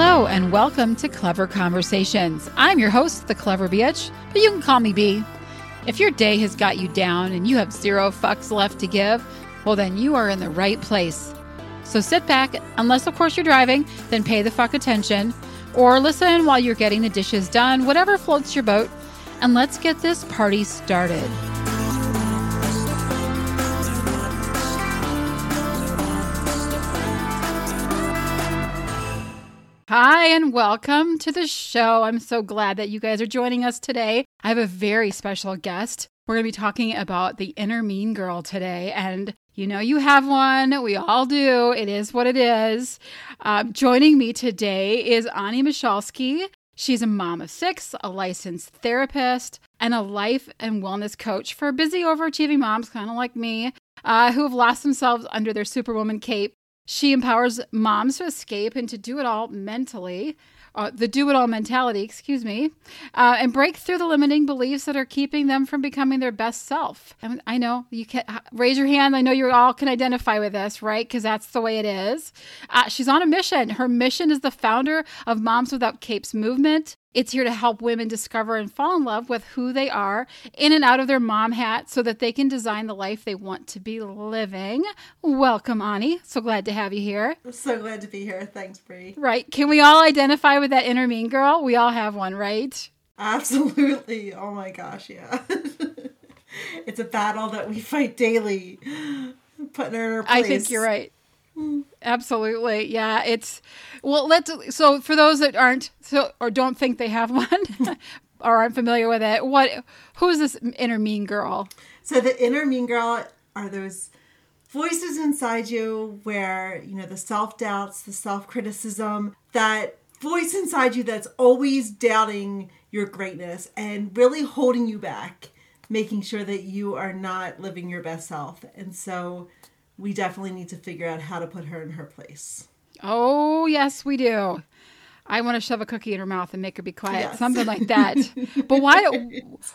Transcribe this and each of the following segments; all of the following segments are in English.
Hello, and welcome to Clever Conversations. I'm your host, the Clever Bitch, but you can call me B. If your day has got you down and you have zero fucks left to give, well, then you are in the right place. So sit back, unless, of course, you're driving, then pay the fuck attention, or listen while you're getting the dishes done, whatever floats your boat, and let's get this party started. Hi, and welcome to the show. I'm so glad that you guys are joining us today. I have a very special guest. We're going to be talking about the inner mean girl today. And you know, you have one. We all do. It is what it is. Um, joining me today is Onnie Michalsky. She's a mom of six, a licensed therapist, and a life and wellness coach for busy, overachieving moms, kind of like me, uh, who have lost themselves under their superwoman cape she empowers moms to escape and to do it all mentally, uh, the do it all mentality, excuse me, uh, and break through the limiting beliefs that are keeping them from becoming their best self. And I know you can raise your hand. I know you all can identify with this, right? Because that's the way it is. Uh, she's on a mission. Her mission is the founder of Moms Without Capes movement. It's here to help women discover and fall in love with who they are in and out of their mom hat so that they can design the life they want to be living. Welcome, Onnie. So glad to have you here. I'm so glad to be here. Thanks, Brie. Right. Can we all identify with that inner mean girl? We all have one, right? Absolutely. Oh my gosh, yeah. it's a battle that we fight daily. Putting her in her place. I think you're right. Hmm. Absolutely. Yeah, it's well, let's so for those that aren't so or don't think they have one or aren't familiar with it, what who's this inner mean girl? So the inner mean girl are those voices inside you where, you know, the self-doubts, the self-criticism, that voice inside you that's always doubting your greatness and really holding you back, making sure that you are not living your best self. And so we definitely need to figure out how to put her in her place. Oh, yes, we do. I want to shove a cookie in her mouth and make her be quiet, yes. something like that. but why do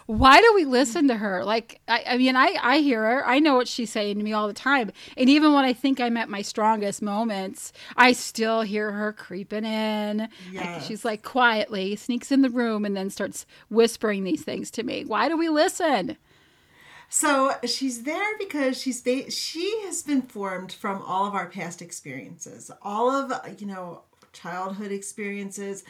why do we listen to her? Like, I, I, mean, I I hear her. I know what she's saying to me all the time, and even when I think I'm at my strongest moments, I still hear her creeping in. Yes. she's like quietly sneaks in the room and then starts whispering these things to me. Why do we listen? So she's there because she's ba- she has been formed from all of our past experiences, all of you know childhood experiences,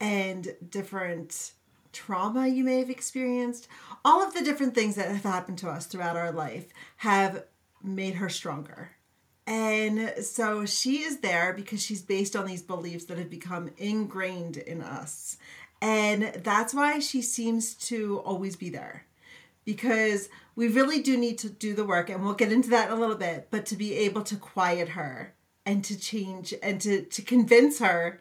and different trauma you may have experienced. All of the different things that have happened to us throughout our life have made her stronger. And so she is there because she's based on these beliefs that have become ingrained in us. And that's why she seems to always be there because we really do need to do the work and we'll get into that in a little bit but to be able to quiet her and to change and to to convince her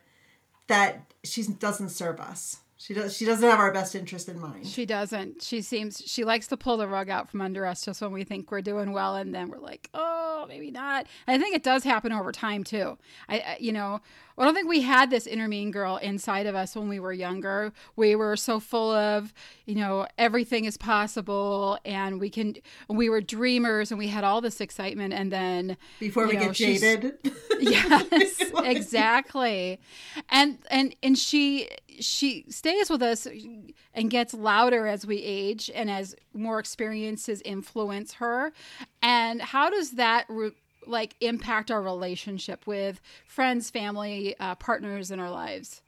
that she doesn't serve us. She does she doesn't have our best interest in mind. She doesn't. She seems she likes to pull the rug out from under us just when we think we're doing well and then we're like oh maybe not. And i think it does happen over time too. I, I you know I don't think we had this inner mean girl inside of us when we were younger. We were so full of, you know, everything is possible and we can, we were dreamers and we had all this excitement. And then before we know, get jaded. yes, exactly. And, and, and she, she stays with us and gets louder as we age and as more experiences influence her. And how does that re- like impact our relationship with friends, family, uh, partners in our lives?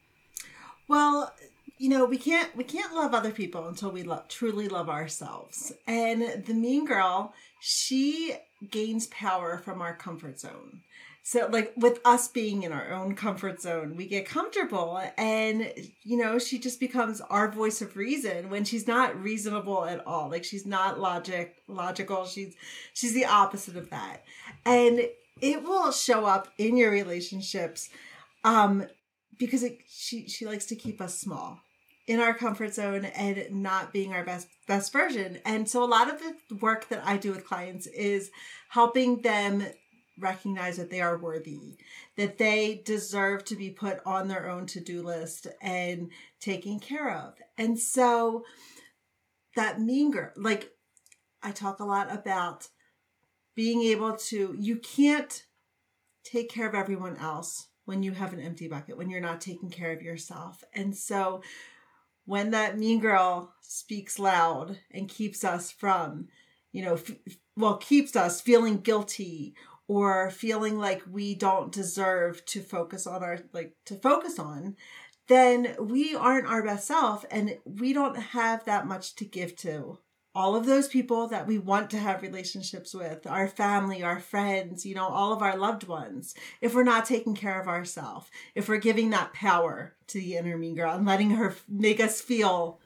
Well, you know, we can't we can't love other people until we truly love ourselves. And the mean girl, she gains power from our comfort zone. So like with us being in our own comfort zone, we get comfortable and you know, she just becomes our voice of reason when she's not reasonable at all. Like she's not logic logical. She's she's the opposite of that. And it will show up in your relationships um because it, she she likes to keep us small in our comfort zone and not being our best best version. And so a lot of the work that I do with clients is helping them recognize that they are worthy, that they deserve to be put on their own to do list and taken care of. And so that mean girl, like I talk a lot about being able to, you can't take care of everyone else when you have an empty bucket, when you're not taking care of yourself. And so when that mean girl speaks loud and keeps us from, you know, f- well, keeps us feeling guilty or feeling like we don't deserve to focus on our, like, to focus on, then we aren't our best self and we don't have that much to give to all of those people that we want to have relationships with, our family, our friends, you know, all of our loved ones, if we're not taking care of ourselves, if we're giving that power to the inner mean girl and letting her make us feel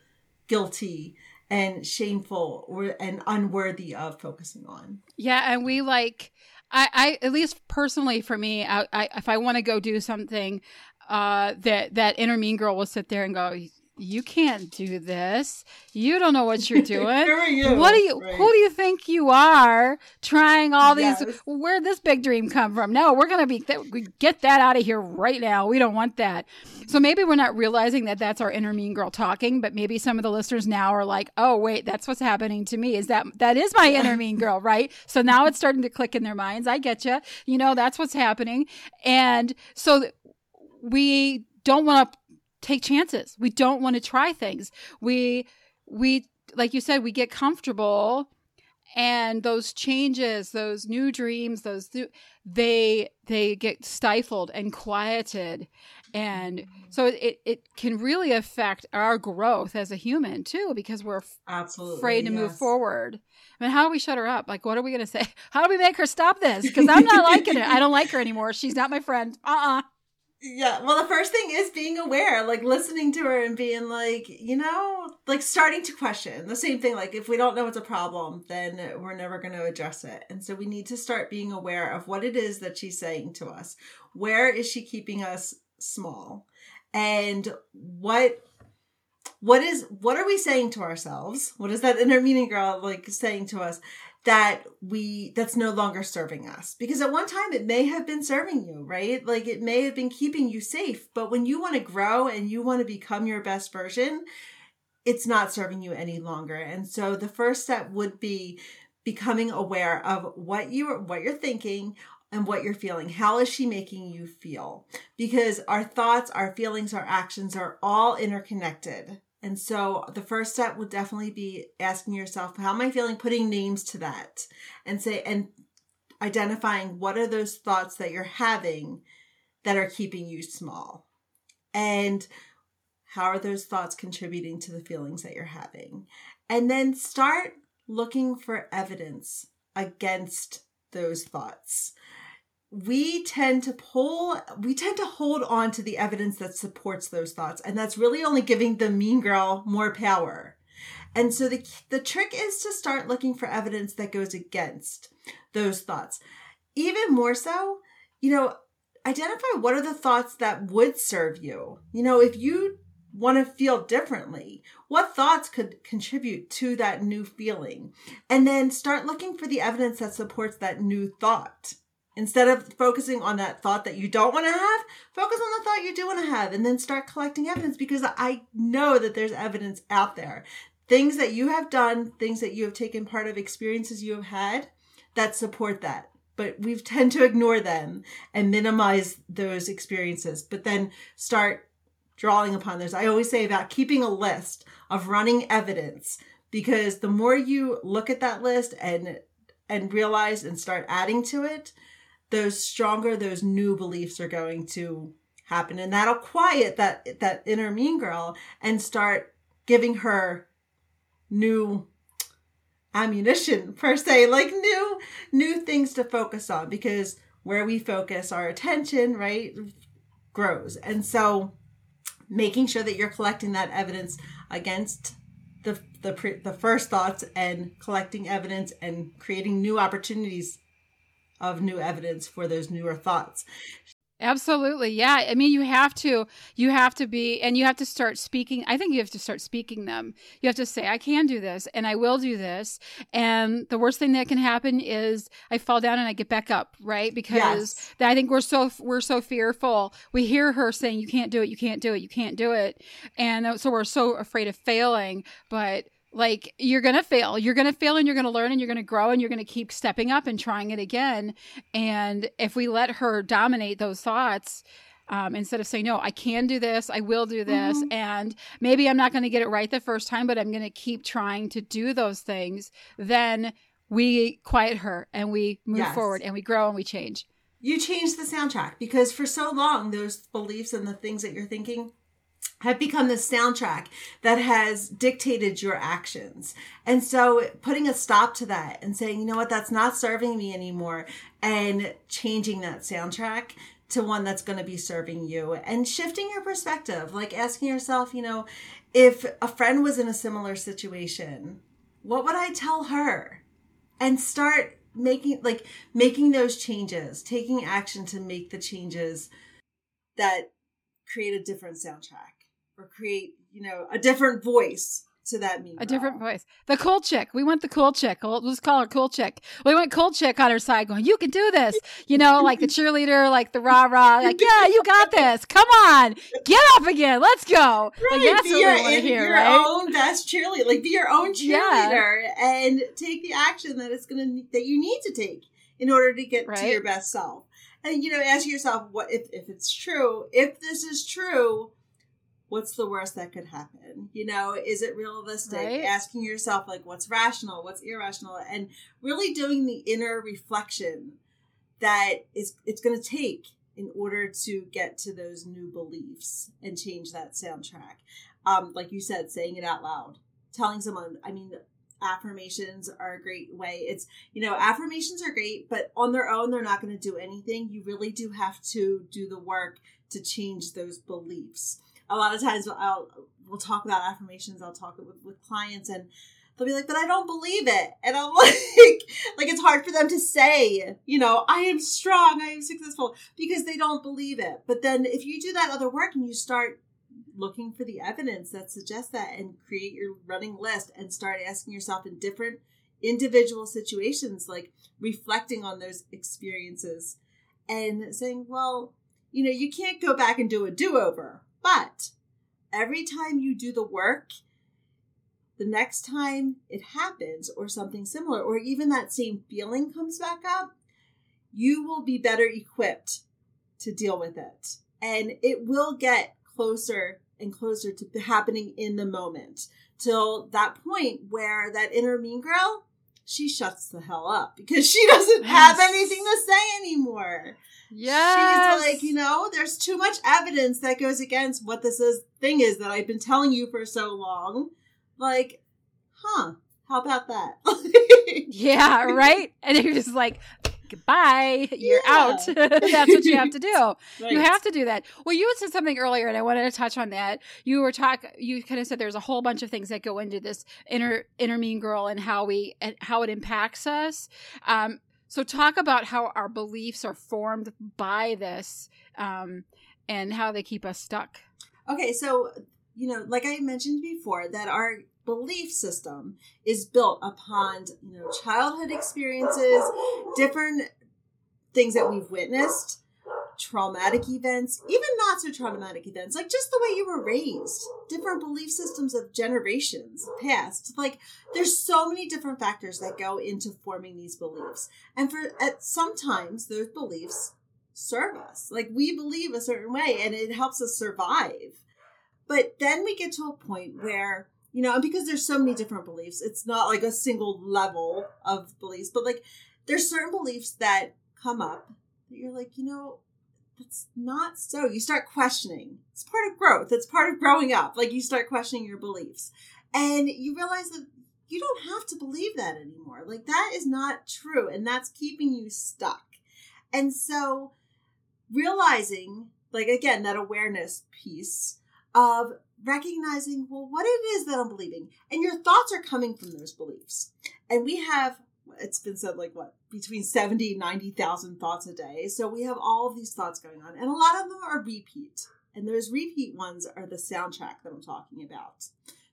guilty and shameful or and unworthy of focusing on. Yeah, and we like I, I at least personally for me, I, I if I want to go do something, uh, that that inner mean girl will sit there and go, you can't do this. You don't know what you're doing. Who are you? What do you Right. who do you think you are trying all these Yes. where'd this big dream come from? No, we're going to be th- we get that out of here right now. We don't want that. So maybe we're not realizing that that's our inner mean girl talking, but maybe some of the listeners now are like, "Oh, wait, that's what's happening to me. Is that that is my inner mean girl, right?" So now it's starting to click in their minds. I get you. You know, that's what's happening. And so th- we don't want to take chances. We don't want to try things. We we like you said we get comfortable and those changes, those new dreams, those new, they they get stifled and quieted. And so it it can really affect our growth as a human too because we're Absolutely. afraid to move forward. I mean, how do we shut her up? Like, what are we going to say? How do we make her stop this? Because I'm not liking it. I don't like her anymore. She's not my friend. Uh uh Yeah, well, the first thing is being aware, like listening to her and being like, you know, like starting to question. The same thing, like if we don't know it's a problem, then we're never going to address it. And so we need to start being aware of what it is that she's saying to us. Where is she keeping us small? And what what is what are we saying to ourselves? What is that inner meaning girl like saying to us? That we that's no longer serving us. Because at one time it may have been serving you right? Like it may have been keeping you safe but when you want to grow and you want to become your best version it's not serving you any longer. And so the first step would be becoming aware of what you what you're thinking and what you're feeling. How is she making you feel? Because our thoughts our feelings our actions are all interconnected and so the first step would definitely be asking yourself, how am I feeling? Putting names to that and say, and identifying what are those thoughts that you're having that are keeping you small. And how are those thoughts contributing to the feelings that you're having? And then start looking for evidence against those thoughts we tend to pull we tend to hold on to the evidence that supports those thoughts and that's really only giving the mean girl more power. And so the the trick is to start looking for evidence that goes against those thoughts. Even more so you know identify what are the thoughts that would serve you. You know if you want to feel differently what thoughts could contribute to that new feeling? And then start looking for the evidence that supports that new thought Instead of focusing on that thought that you don't want to have, focus on the thought you do want to have and then start collecting evidence because I know that there's evidence out there. Things that you have done, things that you have taken part of, experiences you have had that support that. But we tend to ignore them and minimize those experiences, but then start drawing upon those. I always say about keeping a list of running evidence because the more you look at that list and and realize and start adding to it, those stronger those new beliefs are going to happen. And that'll quiet that that inner mean girl and start giving her new ammunition per se like new new things to focus on because where we focus our attention right grows. And so making sure that you're collecting that evidence against the the the first thoughts and collecting evidence and creating new opportunities of new evidence for those newer thoughts. Absolutely. Yeah. I mean, you have to, you have to be, and you have to start speaking. I think you have to start speaking them. You have to say, I can do this and I will do this. And the worst thing that can happen is I fall down and I get back up, right? Because Yes. I think we're so, we're so fearful. We hear her saying, you can't do it, you can't do it, you can't do it. And uh, so we're so afraid of failing. But like you're gonna fail you're gonna fail and you're gonna learn and you're gonna grow and you're gonna keep stepping up and trying it again and if we let her dominate those thoughts um, instead of saying, no, I can do this, I will do this. Mhm. And maybe I'm not going to get it right the first time, but I'm going to keep trying to do those things. Then we quiet her and we move Yes. forward and we grow and we change. you change the soundtrack because for so long those beliefs and the things that you're thinking have become the soundtrack that has dictated your actions. And so putting a stop to that and saying, you know what, that's not serving me anymore and changing that soundtrack to one that's going to be serving you and shifting your perspective, like asking yourself, you know, if a friend was in a similar situation, what would I tell her? And start making like making those changes, taking action to make the changes that create a different soundtrack or create, you know, a different voice to that meme. A different voice. The cool chick. We want the cool chick. We'll just call her cool chick. We want cool chick on her side going, you can do this. You know, like the cheerleader, like the rah rah, like, yeah, you got this. Come on. Get up again. Let's go. Like, that's be what your, we want to hear, your right? own best cheerleader. Like be your own Yeah. cheerleader and take the action that it's gonna that you need to take in order to get to your best self. And you know, ask yourself what if if it's true, if this is true, what's the worst that could happen? You know, is it realistic? Right. Asking yourself like what's rational, what's irrational, and really doing the inner reflection that is it's going to take in order to get to those new beliefs and change that soundtrack. Um, like you said, saying it out loud, telling someone. I mean, affirmations are a great way. It's you know, affirmations are great, but on their own, they're not going to do anything. You really do have to do the work to change those beliefs. A lot of times, I'll we'll talk about affirmations. I'll talk with with clients and. They'll be like, but I don't believe it. And I'm like, like it's hard for them to say, you know, I am strong, I am successful, because they don't believe it. But then if you do that other work and you start looking for the evidence that suggests that and create your running list and start asking yourself in different individual situations, like reflecting on those experiences and saying, well, you know, you can't go back and do a do over, but every time you do the work, the next time it happens or something similar, or even that same feeling comes back up, you will be better equipped to deal with it. And it will get closer and closer to happening in the moment till that point where that inner mean girl, she shuts the hell up because she doesn't have anything to say anymore. Yes. She's like, you know, there's too much evidence that goes against what this is thing is that I've been telling you for so long. Like, huh? How about that? Yeah, right? And you're just like, goodbye, you're Yeah. out. That's what you have to do. Right. You have to do that. Well, you said something earlier, and I wanted to touch on that. You were talk. You kind of said there's a whole bunch of things that go into this inner inner mean girl and how we and how it impacts us. Um, so talk about how our beliefs are formed by this, um, and how they keep us stuck. Okay, so you know, like I mentioned before, that our belief system is built upon you know childhood experiences, different things that we've witnessed, traumatic events, even not so traumatic events, like just the way you were raised, different belief systems of generations past. Like there's so many different factors that go into forming these beliefs, and for at sometimes those beliefs serve us. Like we believe a certain way, and it helps us survive. But then we get to a point where, you know, and because there's so many different beliefs, it's not like a single level of beliefs, but like there's certain beliefs that come up that you're like, you know, that's not so. You start questioning. It's part of growth. It's part of growing up. Like you start questioning your beliefs. And you realize that you don't have to believe that anymore. Like that is not true. And that's keeping you stuck. And so realizing, like again, that awareness piece of recognizing, well, what it is that I'm believing. And your thoughts are coming from those beliefs. And we have, it's been said like what, between 70 and 90,000 thoughts a day. So we have all of these thoughts going on. And a lot of them are repeat. And those repeat ones are the soundtrack that I'm talking about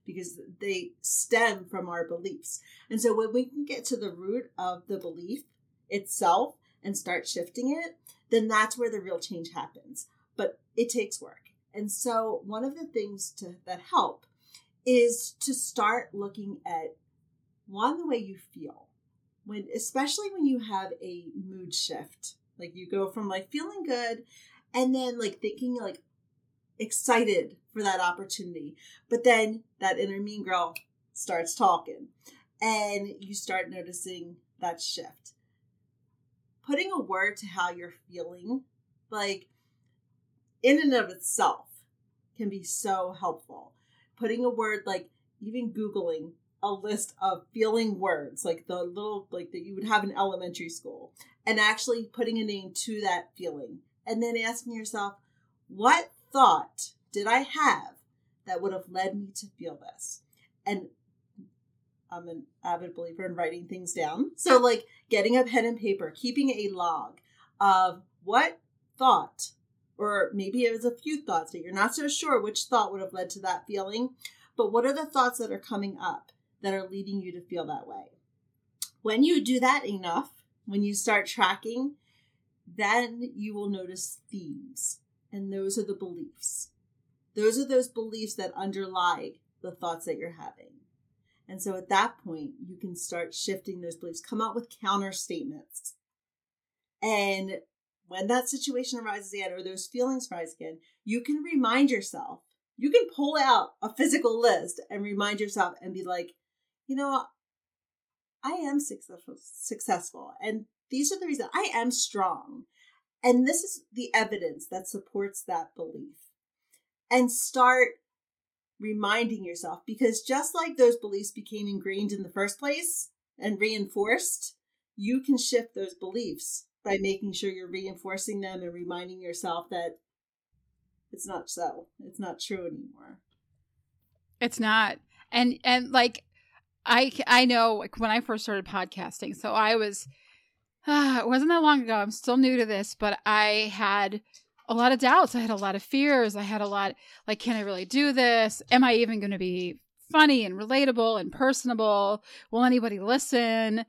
because they stem from our beliefs. And so when we can get to the root of the belief itself and start shifting it, then that's where the real change happens. But it takes work. And so one of the things to, that help is to start looking at one the way you feel when especially when you have a mood shift like you go from like feeling good and then like thinking like excited for that opportunity. But then that inner mean girl starts talking and you start noticing that shift. Putting a word to how you're feeling, like in and of itself, can be so helpful. Putting a word like even Googling a list of feeling words, like the little, like that you would have in elementary school, and actually putting a name to that feeling. And then asking yourself, what thought did I have that would have led me to feel this? And I'm an avid believer in writing things down. So, like getting a pen and paper, keeping a log of what thought, or maybe it was a few thoughts that you're not so sure which thought would have led to that feeling, but what are the thoughts that are coming up that are leading you to feel that way? When you do that enough, when you start tracking, then you will notice themes. And those are the beliefs. Those are those beliefs that underlie the thoughts that you're having. And so at that point, you can start shifting those beliefs, come out with counter statements. And when that situation arises again or those feelings rise again, you can remind yourself, you can pull out a physical list and remind yourself and be like, you know, I am successful, successful. And these are the reasons I am strong. And this is the evidence that supports that belief. And start reminding yourself because just like those beliefs became ingrained in the first place and reinforced, you can shift those beliefs by making sure you're reinforcing them and reminding yourself that it's not so. It's not true anymore. It's not. And and like I I know like when I first started podcasting, so I was uh, it wasn't that long ago. I'm still new to this, but I had a lot of doubts. I had a lot of fears. I had a lot like, can I really do this? Am I even going to be funny and relatable and personable? Will anybody listen?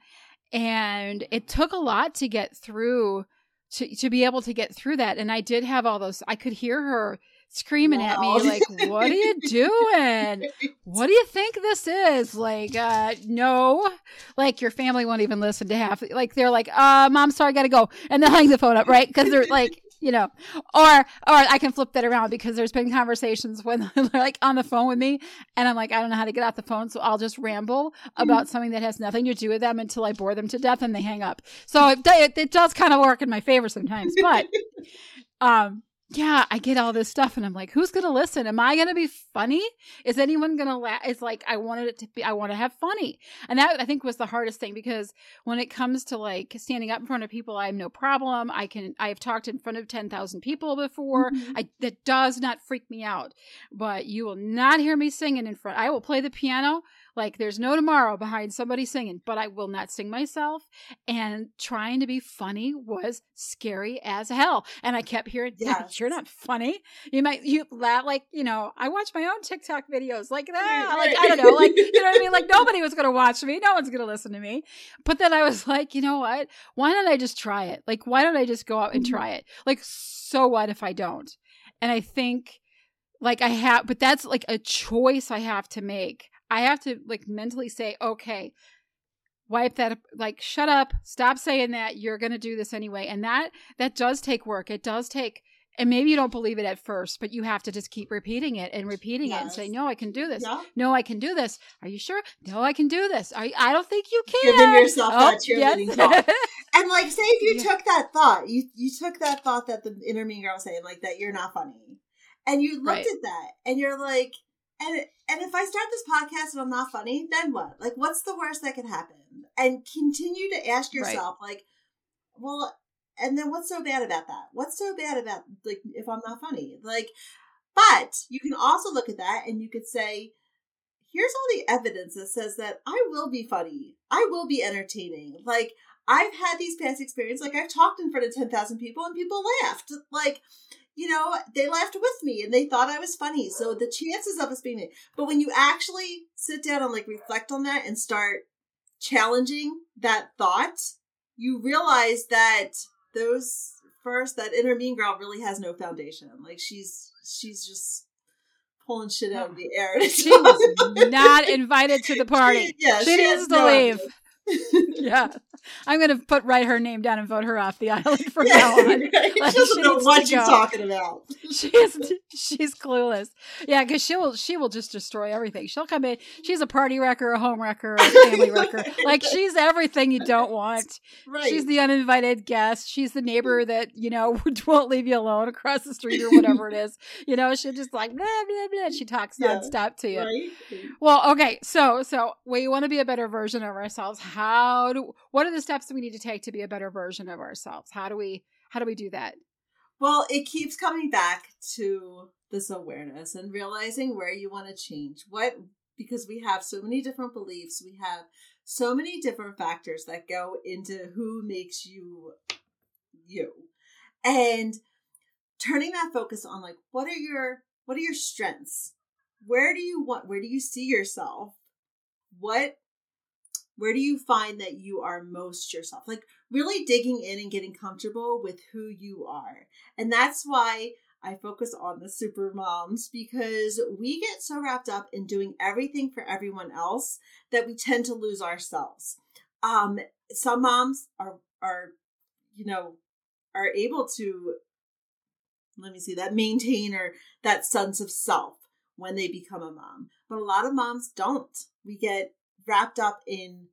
And it took a lot to get through to to be able to get through that. And I did have all those. I could hear her screaming wow. at me like what are you doing what do you think this is like uh no like your family won't even listen to half like they're like uh mom sorry i gotta go and they'll hang the phone up right because they're like you know, or or I can flip that around because there's been conversations when they're like on the phone with me, and I'm like, I don't know how to get off the phone, so I'll just ramble about mm-hmm. something that has nothing to do with them until I bore them to death, and they hang up. So it it, it does kind of work in my favor sometimes, but um, yeah, I get all this stuff and I'm like, who's going to listen? Am I going to be funny? Is anyone going to laugh? It's like, I wanted it to be, I want to have funny. And that I think was the hardest thing because when it comes to like standing up in front of people, I have no problem. I can, I have talked in front of 10,000 people before. Mm-hmm. I, that does not freak me out, but you will not hear me singing in front. I will play the piano like there's no tomorrow behind somebody singing, but I will not sing myself. And trying to be funny was scary as hell. And I kept hearing, yes. you're not funny. You might, you laugh like, you know, I watch my own TikTok videos like that. Like, I don't know, like, you know what I mean? Like nobody was going to watch me. No one's going to listen to me. But then I was like, you know what? Why don't I just try it? Like, why don't I just go out and mm-hmm. try it? Like, so what if I don't? And I think, like I have, but that's like a choice I have to make. I have to like mentally say, okay, wipe that like shut up, stop saying that. You're going to do this anyway. And that that does take work. It does take and maybe you don't believe it at first, but you have to just keep repeating it and repeating yes. it and say, "No, I can do this. Yeah. No, I can do this. Are you sure? No, I can do this. I, I don't think you can." Giving yourself oh, that cheerleading yes. and like, say if you yeah. took that thought, you you took that thought that the inner mean girl was saying, like that you're not funny, and you looked right. at that, and you're like, and and if I start this podcast and I'm not funny, then what? Like, what's the worst that could happen? And continue to ask yourself, right. like, well, and then what's so bad about that? What's so bad about like if I'm not funny? Like, but you can also look at that and you could say, here's all the evidence that says that I will be funny. I will be entertaining. Like I've had these past experiences. Like I've talked in front of ten thousand people and people laughed. Like you know, they laughed with me and they thought I was funny. So the chances of us being it. But when you actually sit down and like reflect on that and start challenging that thought, you realize that those first that inner mean girl really has no foundation. Like she's she's just pulling shit out of the air. She was not invited to the party. She, yeah, she, she needs to no leave. yeah. I'm going to put write her name down and vote her off the island from yeah, now on. Right. Like, she doesn't she know what she's talking about. She's she's clueless. Yeah, because she'll she will just destroy everything. She'll come in. She's a party wrecker, a home wrecker, a family wrecker. Like she's everything you don't want. Right. She's the uninvited guest. She's the neighbor mm-hmm. that you know won't leave you alone across the street or whatever it is. You know, she'll just like blah blah blah. She talks yeah. nonstop to you. Right. Well, okay, so so we want to be a better version of ourselves. How do what are the steps we need to take to be a better version of ourselves? How do we how do we do that? Well, it keeps coming back to this awareness and realizing where you want to change. What because we have so many different beliefs, we have so many different factors that go into who makes you you. And turning that focus on like what are your what are your strengths? Where do you want where do you see yourself? What where do you find that you are most yourself? Like really digging in and getting comfortable with who you are. And that's why I focus on the super moms because we get so wrapped up in doing everything for everyone else that we tend to lose ourselves. Um, some moms are are you know are able to let me see that maintain or that sense of self when they become a mom, but a lot of moms don't. We get wrapped up in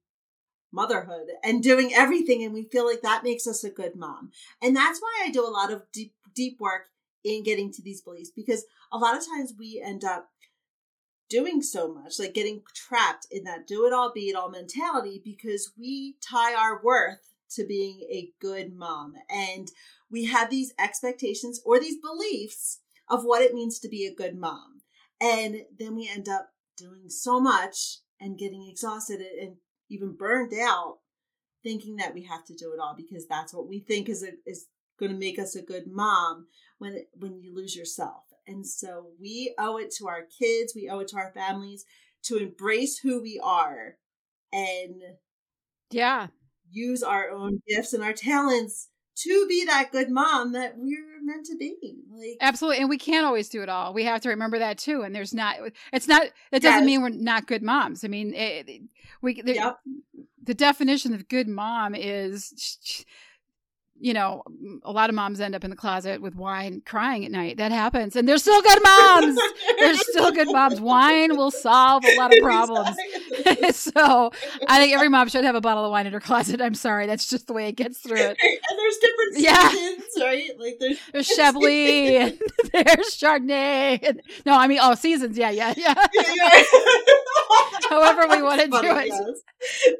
motherhood and doing everything and we feel like that makes us a good mom. And that's why I do a lot of deep deep work in getting to these beliefs because a lot of times we end up doing so much, like getting trapped in that do it all, be it all mentality because we tie our worth to being a good mom. And we have these expectations or these beliefs of what it means to be a good mom. And then we end up doing so much and getting exhausted and even burned out thinking that we have to do it all because that's what we think is a, is going to make us a good mom when when you lose yourself. And so we owe it to our kids, we owe it to our families to embrace who we are and yeah, use our own gifts and our talents to be that good mom that we're meant to be. Like Absolutely. And we can't always do it all. We have to remember that too. And there's not it's not that doesn't yes. mean we're not good moms. I mean, it, we the, yep. the definition of good mom is you know, a lot of moms end up in the closet with wine crying at night. That happens. And they're still good moms. they're still good moms. Wine will solve a lot of problems. so I think every mom should have a bottle of wine in her closet. I'm sorry. That's just the way it gets through it. There's different yeah. seasons, right? Like there's, there's Chablis and there's Chardonnay. And, no, I mean, oh, seasons. Yeah, yeah, yeah. yeah, yeah. However we want to do it. Yes.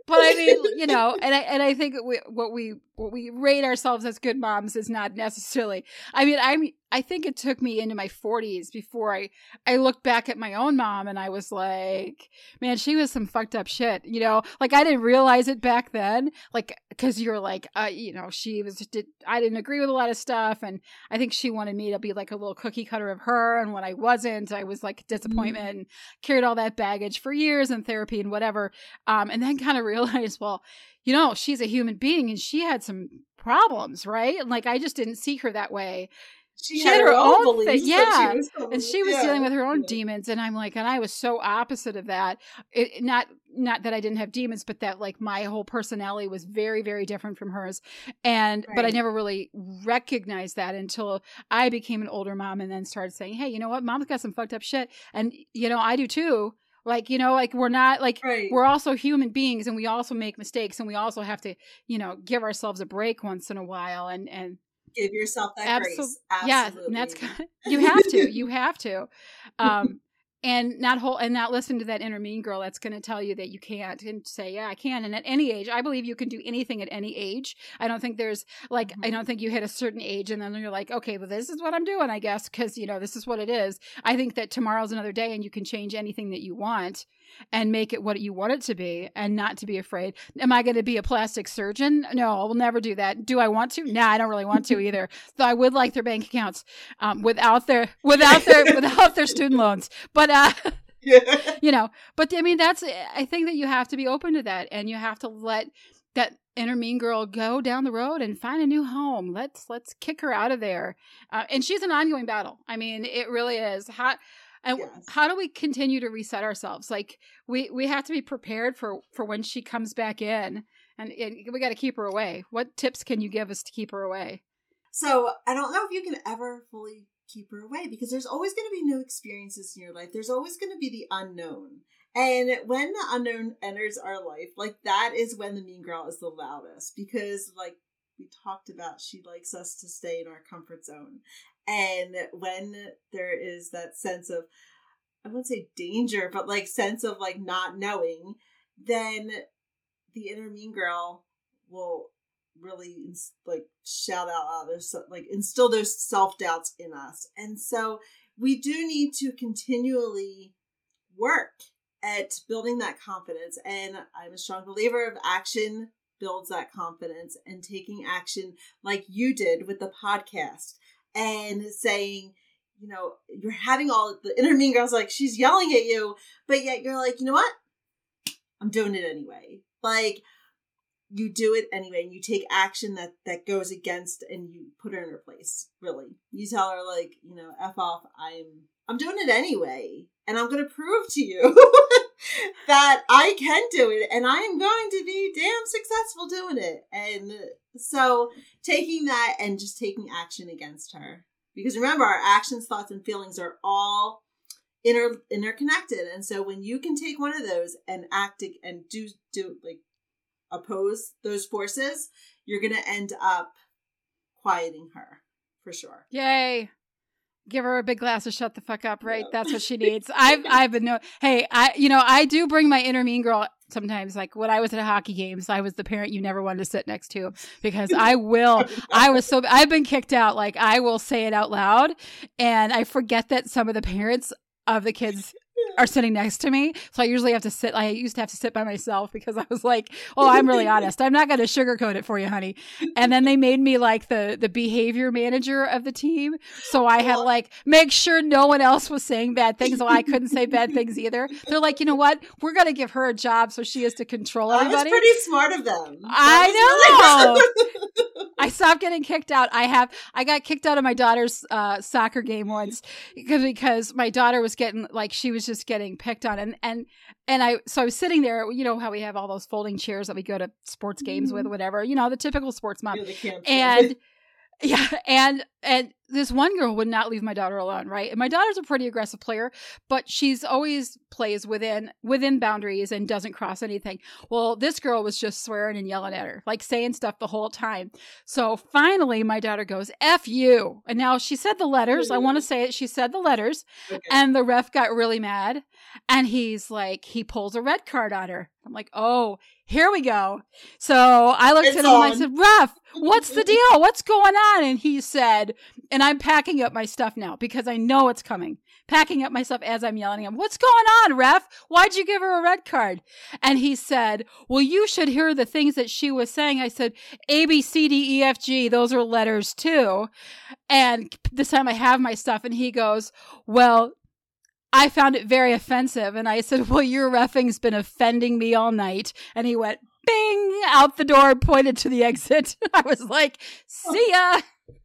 But I mean, you know, and I and I think we, what we what we rate ourselves as good moms is not necessarily. I mean, I'm I think it took me into my 40s before I I looked back at my own mom and I was like, man, she was some fucked up shit, you know? Like I didn't realize it back then, like cuz you're like, uh, you know, she was did I didn't agree with a lot of stuff and I think she wanted me to be like a little cookie cutter of her and when I wasn't, I was like disappointment mm-hmm. and carried all that baggage for years in therapy and whatever. Um and then kind of realized, well, you know, she's a human being and she had some problems, right? And like I just didn't see her that way she, she had, her, her own, own thing, yeah, she and she was yeah. dealing with her own yeah. demons, and I'm like, and I was so opposite of that. It, not not that I didn't have demons, but that like my whole personality was very very different from hers, and right. but I never really recognized that until I became an older mom, and then started saying, hey, you know what, mom's got some fucked up shit, and you know I do too like you know like we're not like right. we're also human beings and we also make mistakes and we also have to you know give ourselves a break once in a while and and give yourself that Absol- grace. Absolutely. Yeah, that's you have to. You have to. Um, and not whole and not listen to that inner mean girl that's going to tell you that you can't and say yeah i can and at any age i believe you can do anything at any age i don't think there's like mm-hmm. i don't think you hit a certain age and then you're like okay well this is what i'm doing i guess because you know this is what it is i think that tomorrow's another day and you can change anything that you want and make it what you want it to be and not to be afraid. Am I going to be a plastic surgeon? No, I will never do that. Do I want to? Nah, I don't really want to either. Though I would like their bank accounts um, without their without their without their student loans. But uh yeah. you know, but I mean that's I think that you have to be open to that and you have to let that inner mean girl go down the road and find a new home. Let's let's kick her out of there. Uh, and she's an ongoing battle. I mean, it really is. How And yes. how do we continue to reset ourselves? Like we we have to be prepared for for when she comes back in, and, and we got to keep her away. What tips can you give us to keep her away? So I don't know if you can ever fully keep her away because there's always going to be new experiences in your life. There's always going to be the unknown. And when the unknown enters our life, like that is when the mean girl is the loudest because, like we talked about, she likes us to stay in our comfort zone. And when there is that sense of, I wouldn't say danger, but like sense of like not knowing, then the inner mean girl will really like shout out others, like instill those self doubts in us. And so we do need to continually work at building that confidence. And I'm a strong believer of action builds that confidence and taking action like you did with the podcast and saying, you know, you're having all the inner mean girls like she's yelling at you, but yet you're like, you know what? I'm doing it anyway. Like you do it anyway and you take action that that goes against and you put her in her place really. You tell her like you know f off i'm i'm doing it anyway and i'm going to prove to you that i can do it and i am going to be damn successful doing it. And so taking that and just taking action against her. Because remember our actions thoughts and feelings are all inter interconnected and so when you can take one of those and act and do do like oppose those forces, you're going to end up quieting her for sure. Yay. Give her a big glass of shut the fuck up, right? That's what she needs. I've I've been no hey, I you know, I do bring my inner mean girl sometimes like when I was at a hockey games, I was the parent you never wanted to sit next to because I will I was so I've been kicked out like I will say it out loud and I forget that some of the parents of the kids are sitting next to me. So I usually have to sit, I used to have to sit by myself because I was like, oh, I'm really honest. I'm not going to sugarcoat it for you, honey. And then they made me like the, the behavior manager of the team. So I had like, make sure no one else was saying bad things. So I couldn't say bad things either. They're like, you know what? We're going to give her a job so she has to control everybody. That's pretty smart of them. I know. I stopped getting kicked out. I have, I got kicked out of my daughter's uh, soccer game once because, because my daughter was getting like, she was just getting picked on and and and I so I was sitting there, you know how we have all those folding chairs that we go to sports games mm-hmm. with, whatever, you know, the typical sports mom. and yeah, and and this one girl would not leave my daughter alone, right? And my daughter's a pretty aggressive player, but she's always plays within within boundaries and doesn't cross anything. Well, this girl was just swearing and yelling at her, like saying stuff the whole time. So finally my daughter goes, F you. And now she said the letters. I want to say it. She said the letters. Okay. And the ref got really mad. And he's like, he pulls a red card on her. I'm like, oh, here we go. So I looked it's at him on. and I said, Ref, what's the deal? What's going on? And he said, and I'm packing up my stuff now because I know it's coming. Packing up my stuff as I'm yelling at him, What's going on, ref? Why'd you give her a red card? And he said, Well, you should hear the things that she was saying. I said, A, B, C, D, E, F, G, those are letters too. And this time I have my stuff. And he goes, Well, I found it very offensive. And I said, Well, your refing's been offending me all night. And he went, Bing, out the door, pointed to the exit. I was like, See ya.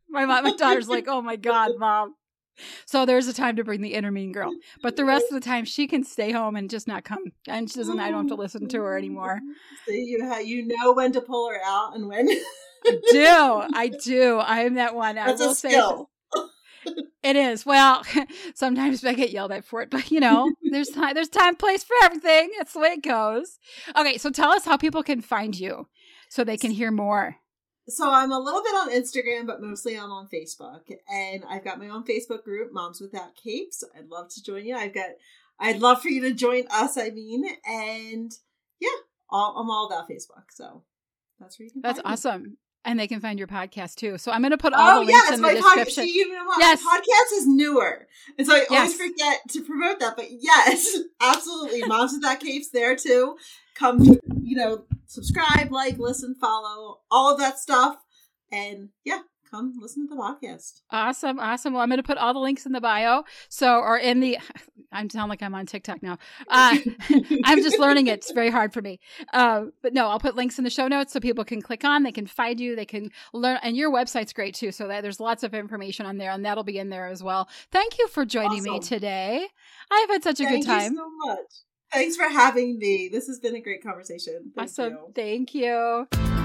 My mom, my daughter's like, Oh my God, mom. So there's a time to bring the inner mean girl. But the rest of the time, she can stay home and just not come. And she doesn't, I don't have to listen to her anymore. So you, ha- you know when to pull her out and when. I do. I do. I am that one. That's I will a skill. It is. Well, sometimes I get yelled at for it, but you know, there's time there's time place for everything. That's the way it goes. Okay, so tell us how people can find you so they can hear more. So I'm a little bit on Instagram, but mostly I'm on Facebook. And I've got my own Facebook group, Moms Without Capes. I'd love to join you. I've got I'd love for you to join us, I mean. And yeah, all, I'm all about Facebook. So that's where you can That's awesome. Me. And they can find your podcast too. So I'm going to put all oh, the links yeah, in the description. See, you know? Yes. My podcast is newer. And so I yes. always forget to promote that. But yes, absolutely. Moms That Capes there too. Come, you know, subscribe, like, listen, follow, all of that stuff. And yeah, come listen to the podcast. Awesome, awesome. Well, I'm going to put all the links in the bio. So, or in the, I'm sound like I'm on TikTok now. Uh, I'm just learning it. It's very hard for me. Uh, but no, I'll put links in the show notes so people can click on. They can find you. They can learn. And your website's great too. So that there's lots of information on there, and that'll be in there as well. Thank you for joining awesome. me today. I've had such a Thank good time. so much. Thanks for having me. This has been a great conversation. Thank awesome. You. Thank you.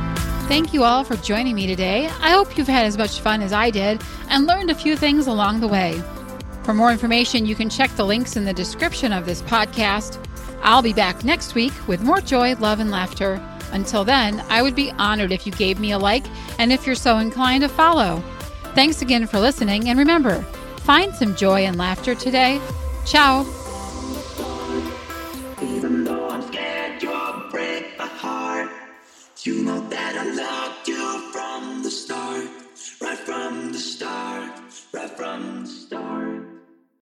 Thank you all for joining me today. I hope you've had as much fun as I did and learned a few things along the way. For more information, you can check the links in the description of this podcast. I'll be back next week with more joy, love, and laughter. Until then, I would be honored if you gave me a like and if you're so inclined to follow. Thanks again for listening, and remember, find some joy and laughter today. Ciao. You know that I loved you from the start, right from the start, right from the start.